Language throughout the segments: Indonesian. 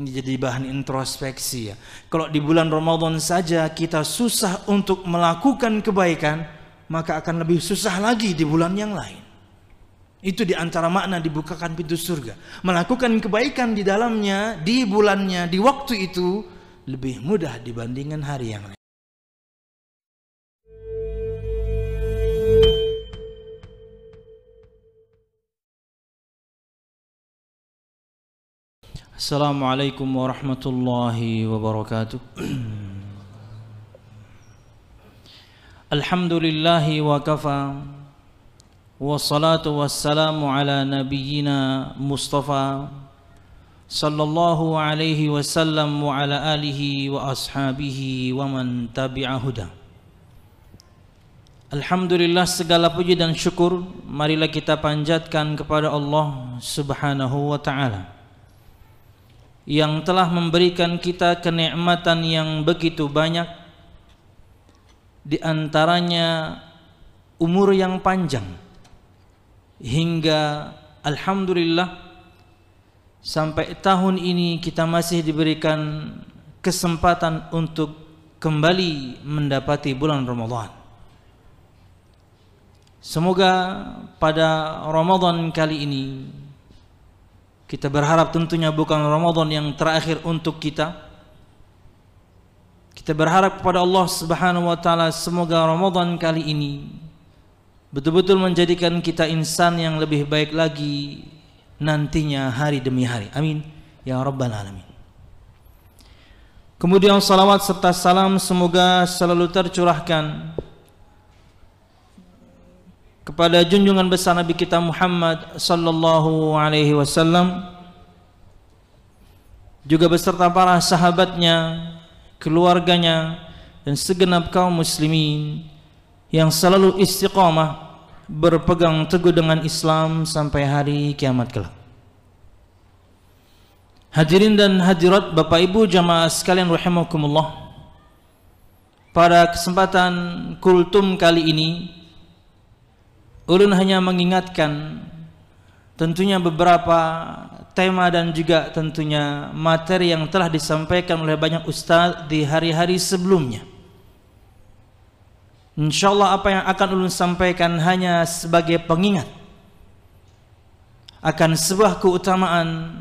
Ini jadi bahan introspeksi ya. Kalau di bulan Ramadan saja kita susah untuk melakukan kebaikan, maka akan lebih susah lagi di bulan yang lain. Itu di antara makna dibukakan pintu surga. Melakukan kebaikan di dalamnya, di bulannya, di waktu itu lebih mudah dibandingkan hari yang lain. Assalamualaikum warahmatullahi wabarakatuh. Alhamdulillahi wa kafa. والصلاة والسلام على نبينا مصطفى صلى الله عليه وسلم وعلى آله وأصحابه ومن تبع هدى Alhamdulillah segala puji dan syukur marilah kita panjatkan kepada Allah Subhanahu wa taala yang telah memberikan kita kenikmatan yang begitu banyak di antaranya umur yang panjang hingga alhamdulillah sampai tahun ini kita masih diberikan kesempatan untuk kembali mendapati bulan Ramadan. Semoga pada Ramadan kali ini kita berharap tentunya bukan Ramadan yang terakhir untuk kita. Kita berharap kepada Allah Subhanahu wa taala semoga Ramadan kali ini betul-betul menjadikan kita insan yang lebih baik lagi nantinya hari demi hari. Amin. Ya Rabbal Alamin. Kemudian salawat serta salam semoga selalu tercurahkan kepada junjungan besar Nabi kita Muhammad sallallahu alaihi wasallam juga beserta para sahabatnya, keluarganya dan segenap kaum muslimin yang selalu istiqamah berpegang teguh dengan Islam sampai hari kiamat kelak. Hadirin dan hadirat Bapak Ibu jamaah sekalian rahimakumullah. Pada kesempatan kultum kali ini ulun hanya mengingatkan tentunya beberapa tema dan juga tentunya materi yang telah disampaikan oleh banyak ustaz di hari-hari sebelumnya. Insyaallah apa yang akan ulun sampaikan hanya sebagai pengingat akan sebuah keutamaan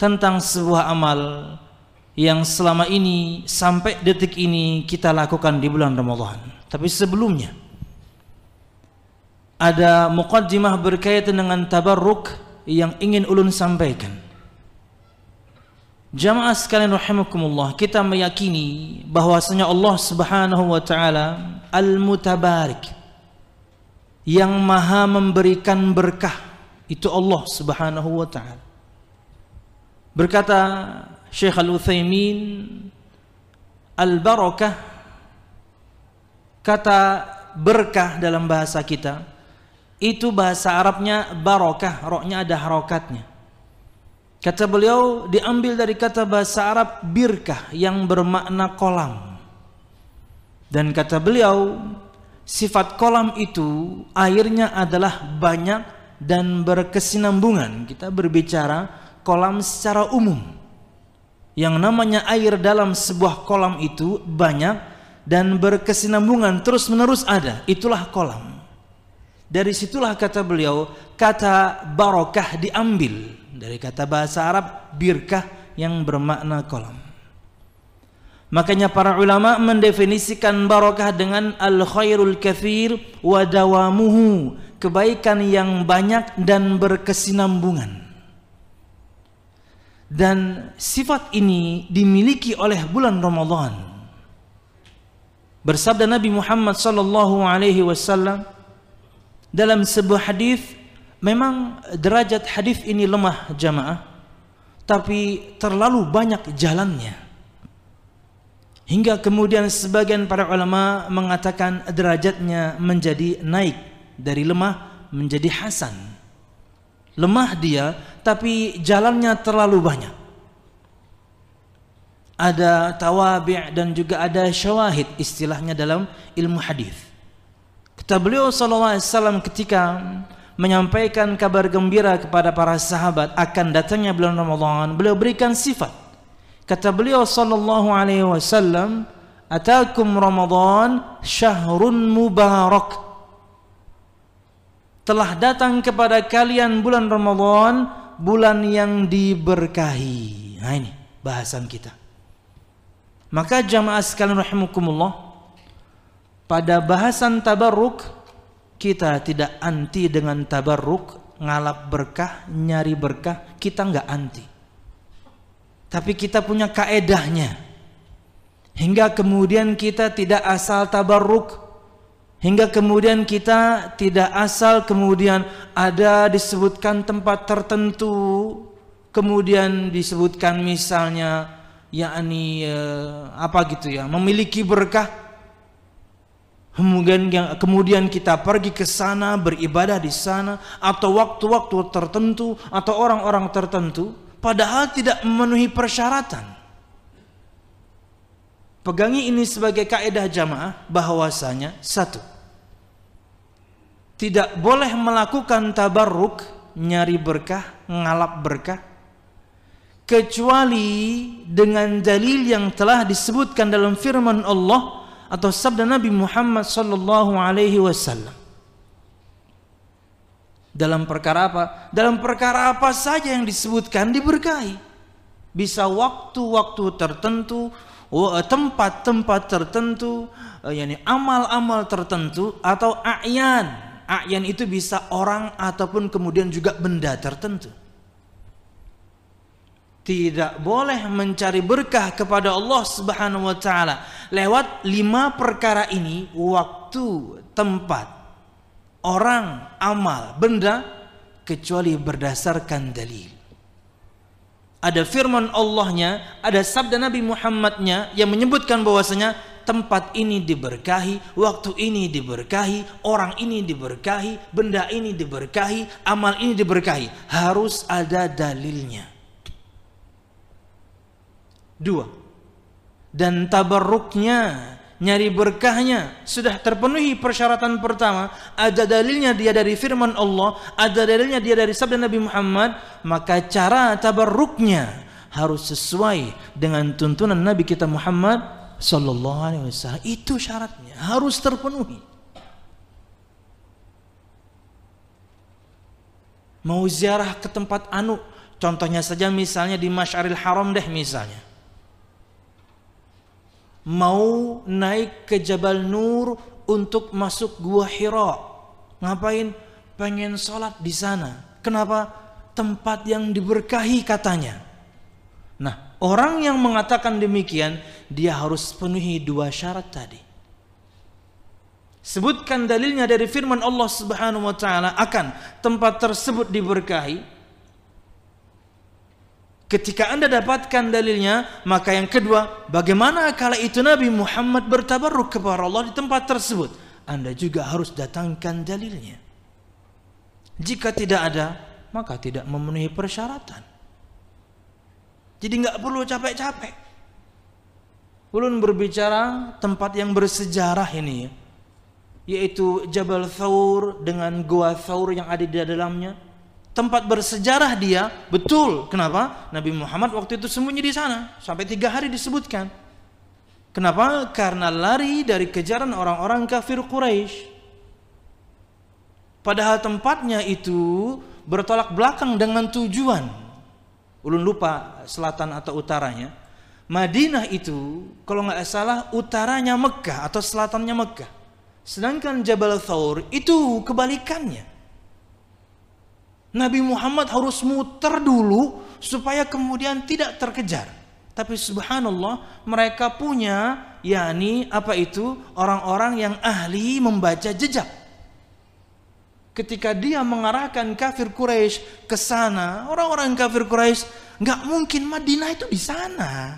tentang sebuah amal yang selama ini sampai detik ini kita lakukan di bulan Ramadan. Tapi sebelumnya ada muqaddimah berkaitan dengan tabarruk yang ingin ulun sampaikan. Jamaah sekalian rahimakumullah, kita meyakini bahwasanya Allah Subhanahu wa taala Al-Mutabarik yang Maha memberikan berkah itu Allah Subhanahu wa taala. Berkata Syekh Al-Utsaimin al-barakah kata berkah dalam bahasa kita itu bahasa Arabnya barakah, roknya ada harokatnya Kata beliau diambil dari kata bahasa Arab birkah yang bermakna kolam. Dan kata beliau sifat kolam itu airnya adalah banyak dan berkesinambungan. Kita berbicara kolam secara umum. Yang namanya air dalam sebuah kolam itu banyak dan berkesinambungan terus menerus ada. Itulah kolam. Dari situlah kata beliau kata barokah diambil dari kata bahasa Arab birkah yang bermakna kolam. Makanya para ulama mendefinisikan barakah dengan al khairul kathir wa dawamuhu, kebaikan yang banyak dan berkesinambungan. Dan sifat ini dimiliki oleh bulan Ramadan. Bersabda Nabi Muhammad sallallahu alaihi wasallam dalam sebuah hadis Memang derajat hadis ini lemah jamaah, tapi terlalu banyak jalannya. Hingga kemudian sebagian para ulama mengatakan derajatnya menjadi naik dari lemah menjadi hasan. Lemah dia, tapi jalannya terlalu banyak. Ada tawabi' dan juga ada syawahid istilahnya dalam ilmu hadis. Kata beliau sallallahu alaihi wasallam ketika menyampaikan kabar gembira kepada para sahabat akan datangnya bulan Ramadan, beliau berikan sifat Kata beliau sallallahu alaihi wasallam, "Atakum Ramadan syahrun mubarak." Telah datang kepada kalian bulan Ramadan, bulan yang diberkahi. Nah ini bahasan kita. Maka jamaah sekalian rahimakumullah, pada bahasan tabarruk kita tidak anti dengan tabarruk, ngalap berkah, nyari berkah, kita nggak anti. Tapi kita punya kaedahnya. Hingga kemudian kita tidak asal tabarruk. Hingga kemudian kita tidak asal kemudian ada disebutkan tempat tertentu. Kemudian disebutkan misalnya yakni eh, apa gitu ya, memiliki berkah. Kemudian kemudian kita pergi ke sana beribadah di sana atau waktu-waktu tertentu atau orang-orang tertentu padahal tidak memenuhi persyaratan. Pegangi ini sebagai kaidah jamaah bahwasanya satu tidak boleh melakukan tabarruk nyari berkah, ngalap berkah kecuali dengan dalil yang telah disebutkan dalam firman Allah atau sabda Nabi Muhammad sallallahu alaihi wasallam. Dalam perkara apa? Dalam perkara apa saja yang disebutkan diberkahi. Bisa waktu-waktu tertentu, eh, tempat-tempat tertentu, eh, yakni amal-amal tertentu atau a'yan. A'yan itu bisa orang ataupun kemudian juga benda tertentu. Tidak boleh mencari berkah kepada Allah Subhanahu wa taala lewat lima perkara ini, waktu, tempat, orang, amal, benda kecuali berdasarkan dalil. Ada firman Allahnya, ada sabda Nabi Muhammadnya yang menyebutkan bahwasanya tempat ini diberkahi, waktu ini diberkahi, orang ini diberkahi, benda ini diberkahi, amal ini diberkahi. Harus ada dalilnya. Dua. Dan tabarruknya nyari berkahnya sudah terpenuhi persyaratan pertama. Ada dalilnya dia dari firman Allah ada dalilnya dia dari sabda Nabi Muhammad. Maka cara tabarruknya harus sesuai dengan tuntunan Nabi kita Muhammad sallallahu alaihi wasallam. Itu syaratnya harus terpenuhi. Mau ziarah ke tempat anu contohnya saja misalnya di Masyaril Haram deh misalnya mau naik ke Jabal Nur untuk masuk gua Hira. Ngapain? Pengen sholat di sana. Kenapa? Tempat yang diberkahi katanya. Nah, orang yang mengatakan demikian, dia harus penuhi dua syarat tadi. Sebutkan dalilnya dari firman Allah Subhanahu wa taala akan tempat tersebut diberkahi Ketika anda dapatkan dalilnya, maka yang kedua, bagaimana kala itu Nabi Muhammad bertabarruk kepada Allah di tempat tersebut? Anda juga harus datangkan dalilnya. Jika tidak ada, maka tidak memenuhi persyaratan. Jadi nggak perlu capek-capek. Ulun berbicara tempat yang bersejarah ini, yaitu Jabal Thawr dengan Goa Thawr yang ada di dalamnya tempat bersejarah dia betul. Kenapa? Nabi Muhammad waktu itu sembunyi di sana. Sampai tiga hari disebutkan. Kenapa? Karena lari dari kejaran orang-orang kafir Quraisy. Padahal tempatnya itu bertolak belakang dengan tujuan. Ulun lupa selatan atau utaranya. Madinah itu kalau nggak salah utaranya Mekah atau selatannya Mekah. Sedangkan Jabal Thawr itu kebalikannya Nabi Muhammad harus muter dulu supaya kemudian tidak terkejar. Tapi subhanallah mereka punya yakni apa itu orang-orang yang ahli membaca jejak. Ketika dia mengarahkan kafir Quraisy ke sana, orang-orang kafir Quraisy nggak mungkin Madinah itu di sana.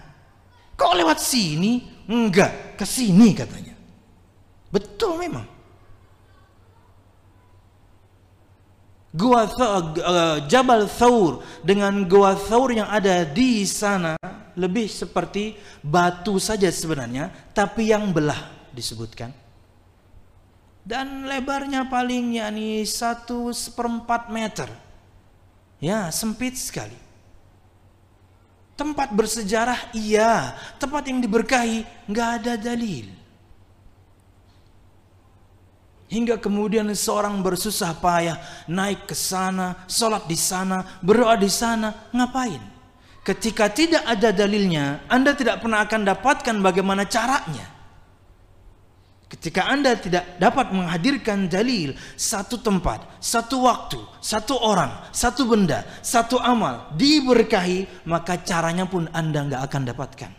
Kok lewat sini? Enggak, ke sini katanya. Betul memang. Gua uh, Jabal Thawr dengan Gua Thawr yang ada di sana lebih seperti batu saja sebenarnya, tapi yang belah disebutkan. Dan lebarnya paling yakni satu seperempat meter. Ya, sempit sekali. Tempat bersejarah iya, tempat yang diberkahi nggak ada dalil. Hingga kemudian seorang bersusah payah naik ke sana, sholat di sana, berdoa di sana, ngapain? Ketika tidak ada dalilnya, Anda tidak pernah akan dapatkan bagaimana caranya. Ketika Anda tidak dapat menghadirkan dalil satu tempat, satu waktu, satu orang, satu benda, satu amal diberkahi, maka caranya pun Anda nggak akan dapatkan.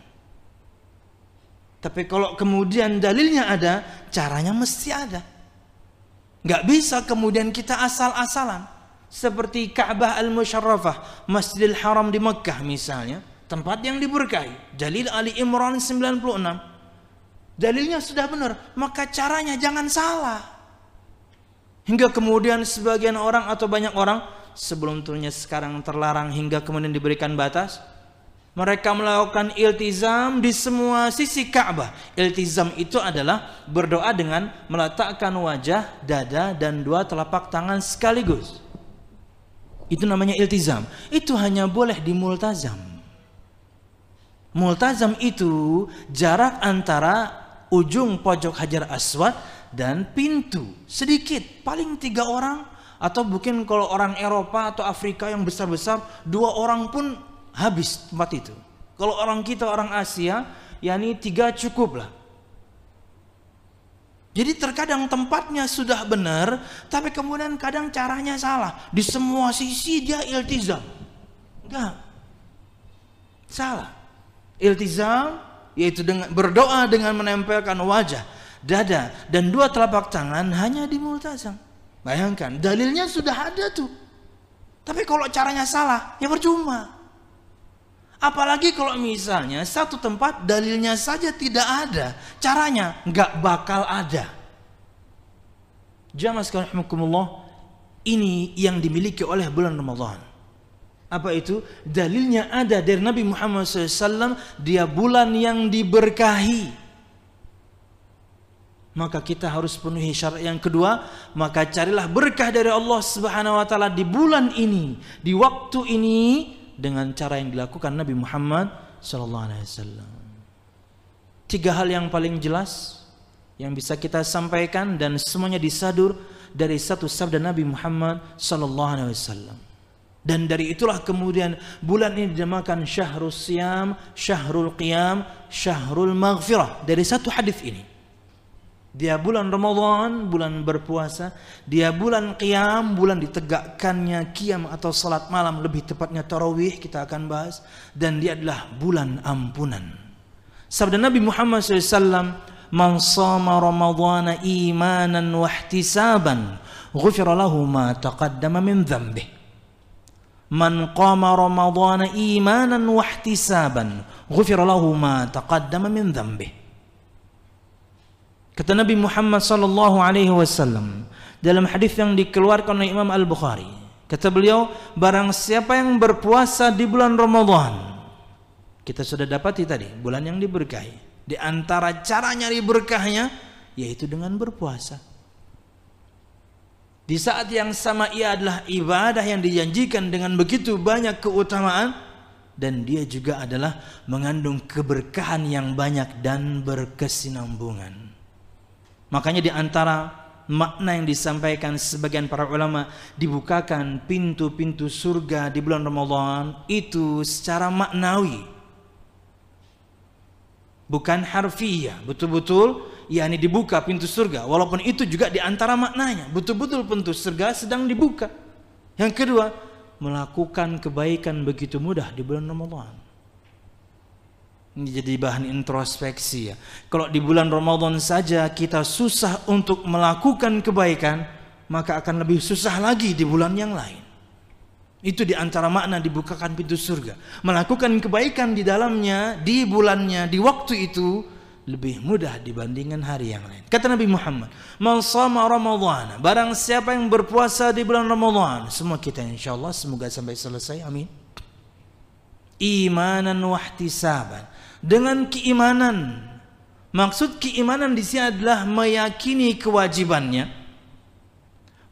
Tapi kalau kemudian dalilnya ada, caranya mesti ada. Nggak bisa kemudian kita asal-asalan. Seperti Ka'bah Al-Musharrafah, Masjidil Haram di Mekkah misalnya, tempat yang diberkahi. Jalil Ali Imran 96 dalilnya sudah benar, maka caranya jangan salah. Hingga kemudian sebagian orang atau banyak orang sebelum turunnya sekarang terlarang hingga kemudian diberikan batas, mereka melakukan iltizam di semua sisi Ka'bah. Iltizam itu adalah berdoa dengan meletakkan wajah, dada dan dua telapak tangan sekaligus. Itu namanya iltizam. Itu hanya boleh di multazam. Multazam itu jarak antara ujung pojok Hajar Aswad dan pintu sedikit paling tiga orang atau mungkin kalau orang Eropa atau Afrika yang besar-besar dua orang pun habis tempat itu kalau orang kita orang Asia yakni tiga cukup lah jadi terkadang tempatnya sudah benar tapi kemudian kadang caranya salah di semua sisi dia iltizam enggak salah iltizam yaitu dengan berdoa dengan menempelkan wajah, dada dan dua telapak tangan hanya di multazam. Bayangkan, dalilnya sudah ada tuh. Tapi kalau caranya salah, ya percuma. Apalagi kalau misalnya satu tempat dalilnya saja tidak ada, caranya nggak bakal ada. Jamaah sekalian ini yang dimiliki oleh bulan Ramadan. Apa itu? Dalilnya ada dari Nabi Muhammad SAW. Dia bulan yang diberkahi. Maka kita harus penuhi syarat yang kedua. Maka carilah berkah dari Allah Subhanahu Wa Taala di bulan ini, di waktu ini dengan cara yang dilakukan Nabi Muhammad SAW. Tiga hal yang paling jelas yang bisa kita sampaikan dan semuanya disadur dari satu sabda Nabi Muhammad SAW. Dan dari itulah kemudian bulan ini dinamakan Syahrul Siam, Syahrul Qiyam, Syahrul Maghfirah. Dari satu hadis ini. Dia bulan Ramadan, bulan berpuasa. Dia bulan Qiyam, bulan ditegakkannya Qiyam atau salat malam. Lebih tepatnya Tarawih kita akan bahas. Dan dia adalah bulan ampunan. Sabda Nabi Muhammad SAW. Man sama Ramadana imanan wahtisaban. Ghufira lahu ma taqaddama min dhambih man qama ramadhana imanan wa ihtisaban ghufira lahu ma taqaddama min dhanbi kata Nabi Muhammad sallallahu alaihi wasallam dalam hadis yang dikeluarkan oleh Imam Al-Bukhari kata beliau barang siapa yang berpuasa di bulan Ramadan kita sudah dapati tadi bulan yang diberkahi di antara cara nyari berkahnya yaitu dengan berpuasa di saat yang sama ia adalah ibadah yang dijanjikan dengan begitu banyak keutamaan dan dia juga adalah mengandung keberkahan yang banyak dan berkesinambungan. Makanya di antara makna yang disampaikan sebagian para ulama dibukakan pintu-pintu surga di bulan Ramadan itu secara maknawi. Bukan harfiah betul-betul yakni dibuka pintu surga. Walaupun itu juga di antara maknanya betul-betul pintu surga sedang dibuka. Yang kedua melakukan kebaikan begitu mudah di bulan Ramadan ini jadi bahan introspeksi ya kalau di bulan Ramadan saja kita susah untuk melakukan kebaikan maka akan lebih susah lagi di bulan yang lain itu di antara makna dibukakan pintu surga melakukan kebaikan di dalamnya di bulannya di waktu itu lebih mudah dibandingkan hari yang lain. Kata Nabi Muhammad, "Man shama Ramadan." Barang siapa yang berpuasa di bulan Ramadan, semua kita insyaallah semoga sampai selesai. Amin. Imanan wa ihtisaban. Dengan keimanan. Maksud keimanan di sini adalah meyakini kewajibannya.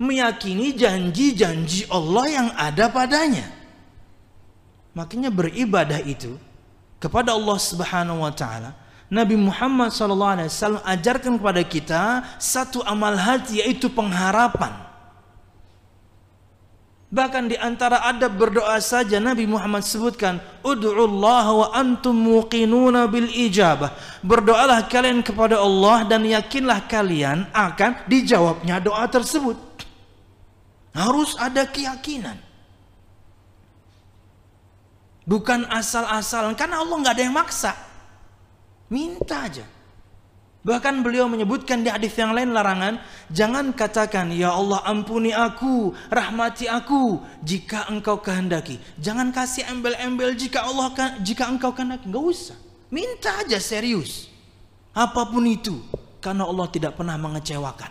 Meyakini janji-janji Allah yang ada padanya Makanya beribadah itu kepada Allah Subhanahu wa taala Nabi Muhammad SAW ajarkan kepada kita satu amal hati yaitu pengharapan. Bahkan di antara adab berdoa saja Nabi Muhammad sebutkan, "Ud'ullah wa antum muqinuna bil ijabah." Berdoalah kalian kepada Allah dan yakinlah kalian akan dijawabnya doa tersebut. Harus ada keyakinan. Bukan asal-asalan karena Allah nggak ada yang maksa. Minta aja. Bahkan beliau menyebutkan di hadis yang lain larangan, jangan katakan ya Allah ampuni aku, rahmati aku jika engkau kehendaki. Jangan kasih embel-embel jika Allah jika engkau kehendaki. Enggak usah. Minta aja serius. Apa pun itu karena Allah tidak pernah mengecewakan.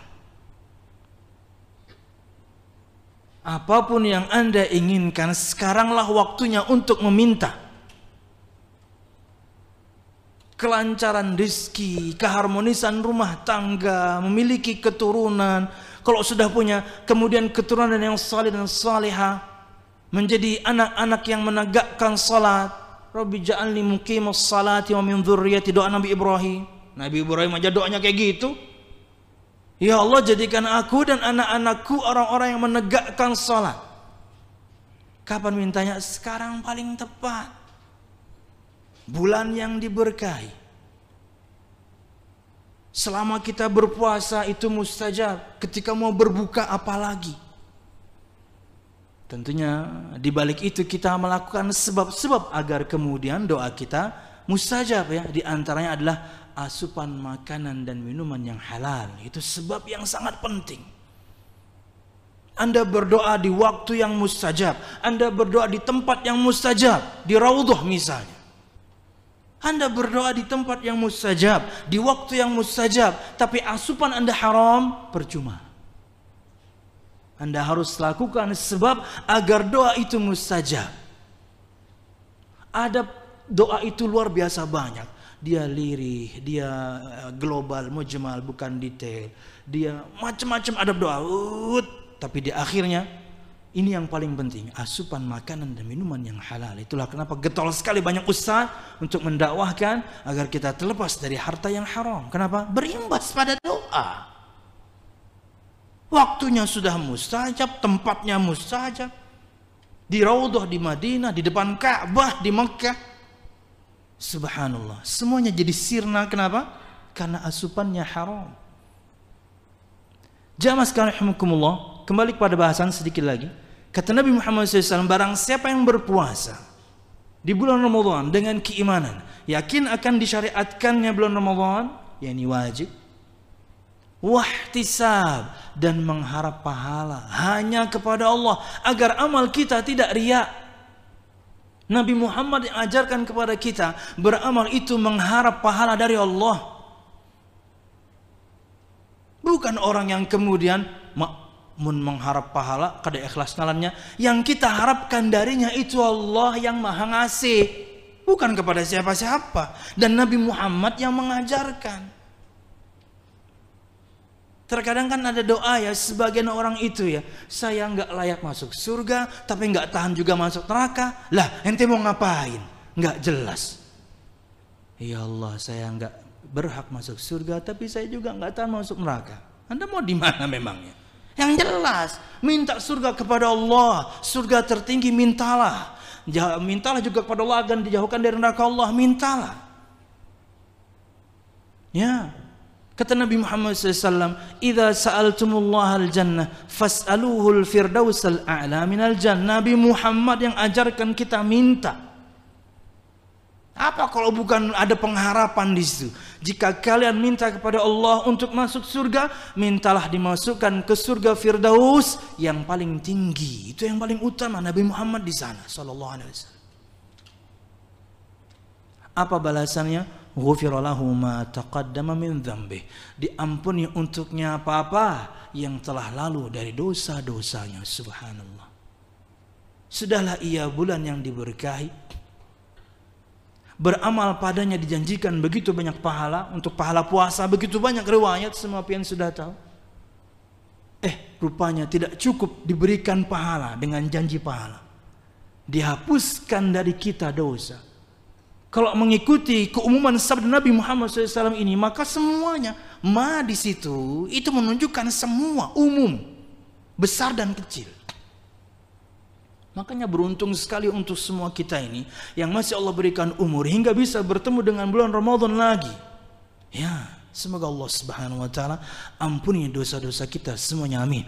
Apa pun yang Anda inginkan, sekaranglah waktunya untuk meminta kelancaran rizki, keharmonisan rumah tangga, memiliki keturunan. Kalau sudah punya kemudian keturunan yang saleh dan saleha, menjadi anak-anak yang menegakkan salat. Rabbi ja'alni muqimus salati wa min dzurriyyati doa Nabi Ibrahim. Nabi Ibrahim aja doanya kayak gitu. Ya Allah jadikan aku dan anak-anakku orang-orang yang menegakkan salat. Kapan mintanya? Sekarang paling tepat bulan yang diberkahi. Selama kita berpuasa itu mustajab. Ketika mau berbuka apalagi. Tentunya di balik itu kita melakukan sebab-sebab agar kemudian doa kita mustajab ya. Di antaranya adalah asupan makanan dan minuman yang halal. Itu sebab yang sangat penting. Anda berdoa di waktu yang mustajab. Anda berdoa di tempat yang mustajab. Di raudhah misalnya. Anda berdoa di tempat yang mustajab, di waktu yang mustajab, tapi asupan Anda haram, percuma. Anda harus lakukan sebab agar doa itu mustajab. Ada doa itu luar biasa banyak. Dia lirih, dia eh, global, mujmal, bukan detail. Dia macam-macam adab doa. Uh, tapi di akhirnya ini yang paling penting, asupan makanan dan minuman yang halal. Itulah kenapa getol sekali banyak ustaz untuk mendakwahkan agar kita terlepas dari harta yang haram. Kenapa? Berimbas pada doa. Waktunya sudah mustajab, tempatnya mustajab. Di Raudhah di Madinah, di depan Ka'bah di Mekah. Subhanallah, semuanya jadi sirna kenapa? Karena asupannya haram. Jamaah sekalian kembali kepada bahasan sedikit lagi. Kata Nabi Muhammad SAW, barang siapa yang berpuasa di bulan Ramadan dengan keimanan, yakin akan disyariatkannya bulan Ramadan, yakni wajib, wahtisab dan mengharap pahala hanya kepada Allah agar amal kita tidak riak. Nabi Muhammad yang ajarkan kepada kita beramal itu mengharap pahala dari Allah. Bukan orang yang kemudian mun mengharap pahala kada ikhlas nalannya yang kita harapkan darinya itu Allah yang maha ngasih bukan kepada siapa-siapa. Dan Nabi Muhammad yang mengajarkan. Terkadang kan ada doa ya sebagian orang itu ya saya nggak layak masuk surga tapi nggak tahan juga masuk neraka. Lah ente mau ngapain? Nggak jelas. Ya Allah saya nggak berhak masuk surga tapi saya juga nggak tahan masuk neraka. Anda mau di mana memangnya yang jelas, minta surga kepada Allah, surga tertinggi mintalah. Mintalah juga kepada Allah agar dijauhkan dari neraka Allah, mintalah. Ya, Kata Nabi Muhammad SAW, "Idza sa'altumullah al-jannah fas'aluhu al-firdaus al-a'la min al-jannah." Nabi Muhammad yang ajarkan kita minta. Apa kalau bukan ada pengharapan di situ? Jika kalian minta kepada Allah untuk masuk surga, mintalah dimasukkan ke surga Firdaus yang paling tinggi. Itu yang paling utama Nabi Muhammad di sana sallallahu alaihi wasallam. Apa balasannya? Ghufira ma taqaddama min. Diampuni untuknya apa-apa yang telah lalu dari dosa-dosanya. Subhanallah. Sudahlah ia bulan yang diberkahi beramal padanya dijanjikan begitu banyak pahala untuk pahala puasa begitu banyak riwayat semua pian sudah tahu eh rupanya tidak cukup diberikan pahala dengan janji pahala dihapuskan dari kita dosa. Kalau mengikuti keumuman sabda Nabi Muhammad SAW ini, maka semuanya ma di situ itu menunjukkan semua umum, besar dan kecil. Makanya beruntung sekali untuk semua kita ini yang masih Allah berikan umur hingga bisa bertemu dengan bulan Ramadan lagi. Ya, semoga Allah Subhanahu wa taala ampuni dosa-dosa kita semuanya amin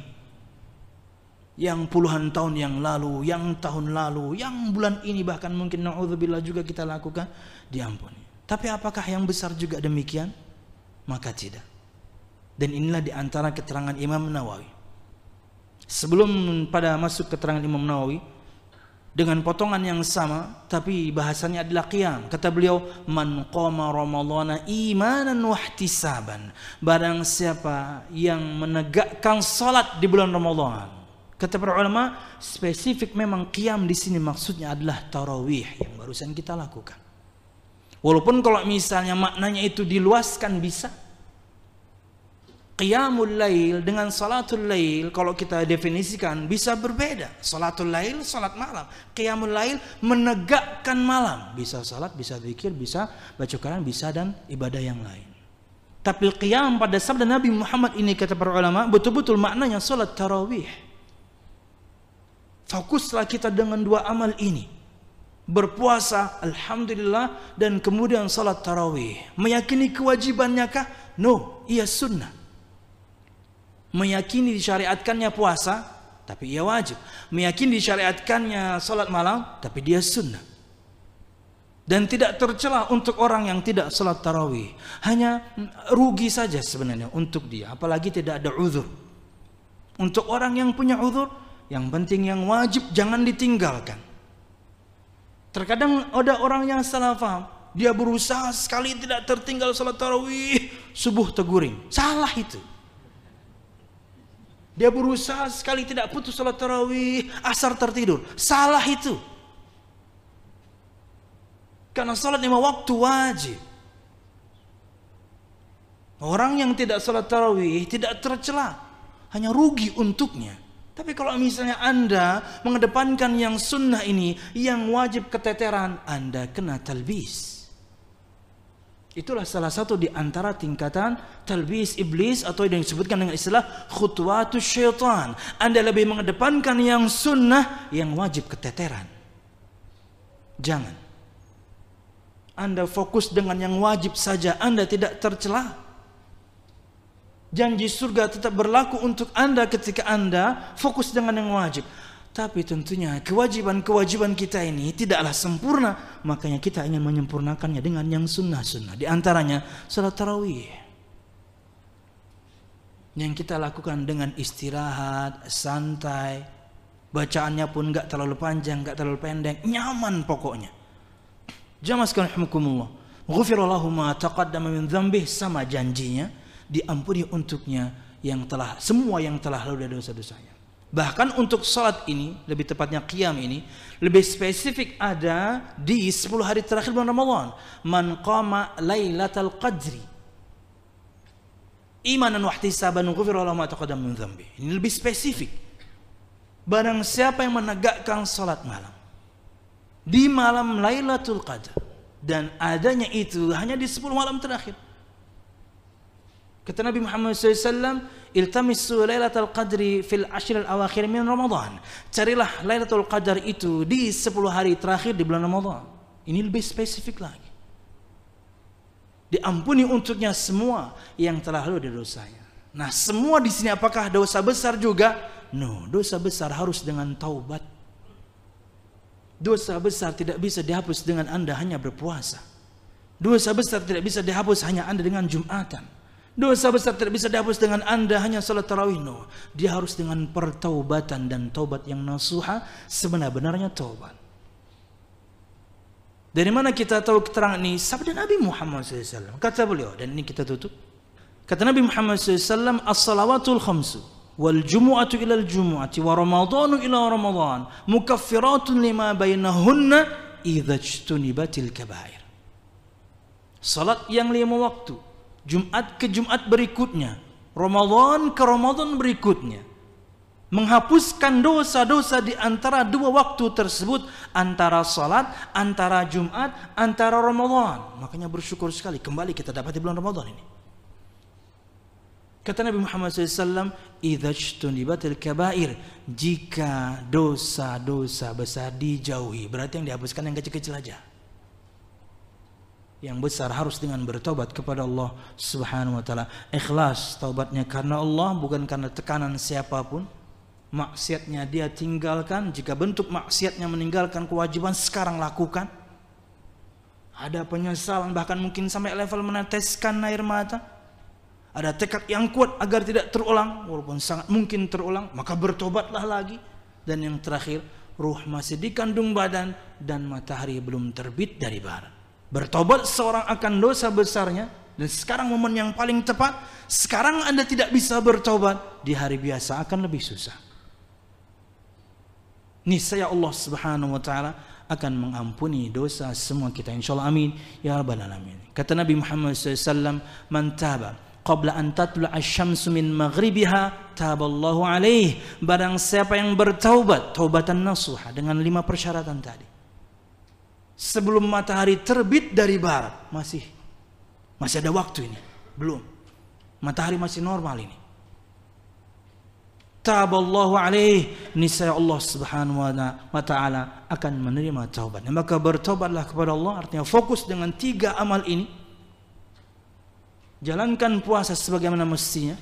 yang puluhan tahun yang lalu, yang tahun lalu, yang bulan ini bahkan mungkin naudzubillah juga kita lakukan diampuni. Tapi apakah yang besar juga demikian? Maka tidak. Dan inilah di antara keterangan Imam Nawawi. Sebelum pada masuk keterangan Imam Nawawi dengan potongan yang sama tapi bahasanya adalah qiyam. Kata beliau, "Man qama ramadhana imanan wa ihtisaban." Barang siapa yang menegakkan salat di bulan Ramadan Kata para ulama, spesifik memang qiyam di sini maksudnya adalah tarawih yang barusan kita lakukan. Walaupun kalau misalnya maknanya itu diluaskan bisa. Qiyamul lail dengan salatul lail kalau kita definisikan bisa berbeda. Salatul lail, salat malam. Qiyamul lail menegakkan malam. Bisa salat, bisa zikir, bisa baca Quran, bisa dan ibadah yang lain. Tapi qiyam pada sabda Nabi Muhammad ini kata para ulama betul-betul maknanya salat tarawih. Fokuslah kita dengan dua amal ini. Berpuasa, Alhamdulillah, dan kemudian salat tarawih. Meyakini kewajibannya kah? No, ia sunnah. Meyakini disyariatkannya puasa, tapi ia wajib. Meyakini disyariatkannya salat malam, tapi dia sunnah. Dan tidak tercela untuk orang yang tidak salat tarawih. Hanya rugi saja sebenarnya untuk dia. Apalagi tidak ada uzur. Untuk orang yang punya uzur, yang penting yang wajib jangan ditinggalkan. Terkadang ada orang yang salah paham. Dia berusaha sekali tidak tertinggal salat tarawih, subuh teguring. Salah itu. Dia berusaha sekali tidak putus salat tarawih, asar tertidur. Salah itu. Karena salat lima waktu wajib. Orang yang tidak salat tarawih tidak tercela, hanya rugi untuknya. Tapi kalau misalnya Anda mengedepankan yang sunnah ini, yang wajib keteteran, Anda kena talbis. Itulah salah satu di antara tingkatan talbis iblis atau yang disebutkan dengan istilah khutwatus syaitan. Anda lebih mengedepankan yang sunnah, yang wajib keteteran. Jangan. Anda fokus dengan yang wajib saja, Anda tidak tercelah janji surga tetap berlaku untuk Anda ketika Anda fokus dengan yang wajib. Tapi tentunya kewajiban-kewajiban kita ini tidaklah sempurna. Makanya kita ingin menyempurnakannya dengan yang sunnah-sunnah. Di antaranya salat tarawih. Yang kita lakukan dengan istirahat, santai. Bacaannya pun gak terlalu panjang, gak terlalu pendek. Nyaman pokoknya. Jamaskan hukumullah. Ghufirallahu ma taqaddama min dzambih sama janjinya diampuni untuknya yang telah semua yang telah lalu dari dosa-dosanya. Bahkan untuk salat ini, lebih tepatnya qiyam ini, lebih spesifik ada di 10 hari terakhir bulan Ramadan. Man qama lailatal qadri imanan wa ihtisaban ghufira lahu ma taqaddama min. Ini lebih spesifik. Barang siapa yang menegakkan salat malam di malam Lailatul Qadar dan adanya itu hanya di 10 malam terakhir Kata Nabi Muhammad SAW, Iltamisu Lailatul Qadri fil ashr al-awakhir min Ramadan. Carilah Lailatul Qadar itu di 10 hari terakhir di bulan Ramadan. Ini lebih spesifik lagi. Diampuni untuknya semua yang telah lalu dosanya. Nah, semua di sini apakah dosa besar juga? No, dosa besar harus dengan taubat. Dosa besar tidak bisa dihapus dengan Anda hanya berpuasa. Dosa besar tidak bisa dihapus hanya Anda dengan Jumatan. Dosa besar tidak bisa dihapus dengan anda hanya salat tarawih. No. Dia harus dengan pertaubatan dan taubat yang nasuha sebenar-benarnya taubat. Dari mana kita tahu keterangan ini? Sabda Nabi Muhammad SAW. Kata beliau, dan ini kita tutup. Kata Nabi Muhammad SAW, As-salawatul khamsu, wal jumu'atu ila al-jumu'ati, wa ramadanu ila ramadan, mukaffiratun lima bainahunna, idha jtunibatil kabair. Salat yang lima waktu, Jumat ke Jumat berikutnya, Ramadan ke Ramadan berikutnya. menghapuskan dosa-dosa di antara dua waktu tersebut antara salat, antara Jumat, antara Ramadan. Makanya bersyukur sekali kembali kita dapat di bulan Ramadan ini. Kata Nabi Muhammad SAW, "Idza ijtunibatil kabair." Jika dosa-dosa besar dijauhi, berarti yang dihapuskan yang kecil-kecil aja. Yang besar harus dengan bertobat kepada Allah Subhanahu wa taala. Ikhlas taubatnya karena Allah bukan karena tekanan siapa pun. Maksiatnya dia tinggalkan. Jika bentuk maksiatnya meninggalkan kewajiban sekarang lakukan. Ada penyesalan bahkan mungkin sampai level meneteskan air mata. Ada tekad yang kuat agar tidak terulang. Walaupun sangat mungkin terulang maka bertobatlah lagi. Dan yang terakhir ruh masih dikandung badan dan matahari belum terbit dari barat bertobat seorang akan dosa besarnya. Dan sekarang momen yang paling tepat sekarang anda tidak bisa bertobat di hari biasa akan lebih susah. Niscaya Allah Subhanahu wa taala akan mengampuni dosa semua kita. Insyaallah amin. Ya rabbal alamin. Kata Nabi Muhammad SAW man taba qabla an tatlu asy-syamsu min maghribiha taballahu alaih barang siapa yang bertaubat taubatan nasuha dengan lima persyaratan tadi sebelum matahari terbit dari barat masih masih ada waktu ini belum matahari masih normal ini taballahu alaih niscaya Allah Subhanahu wa taala akan menerima taubat. Maka bertobatlah kepada Allah artinya fokus dengan tiga amal ini. Jalankan puasa sebagaimana mestinya.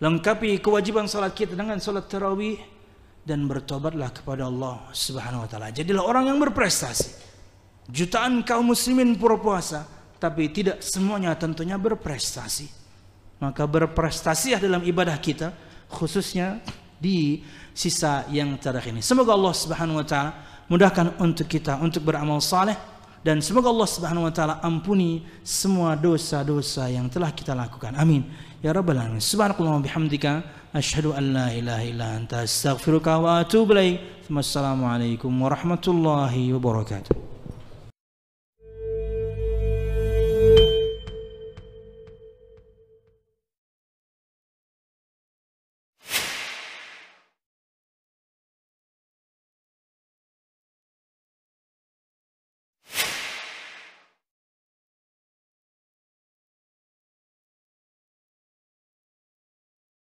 Lengkapi kewajiban salat kita dengan salat tarawih dan bertobatlah kepada Allah Subhanahu wa taala. Jadilah orang yang berprestasi. Jutaan kaum muslimin berpuasa tapi tidak semuanya tentunya berprestasi. Maka berprestasi dalam ibadah kita khususnya di sisa yang terakhir ini. Semoga Allah Subhanahu wa taala mudahkan untuk kita untuk beramal saleh dan semoga Allah Subhanahu wa taala ampuni semua dosa-dosa yang telah kita lakukan. Amin. Ya rabbal alamin. Subhanallahi bihamdika asyhadu an la ilaha illa anta astaghfiruka wa atubu ilaik. Wassalamualaikum warahmatullahi wabarakatuh.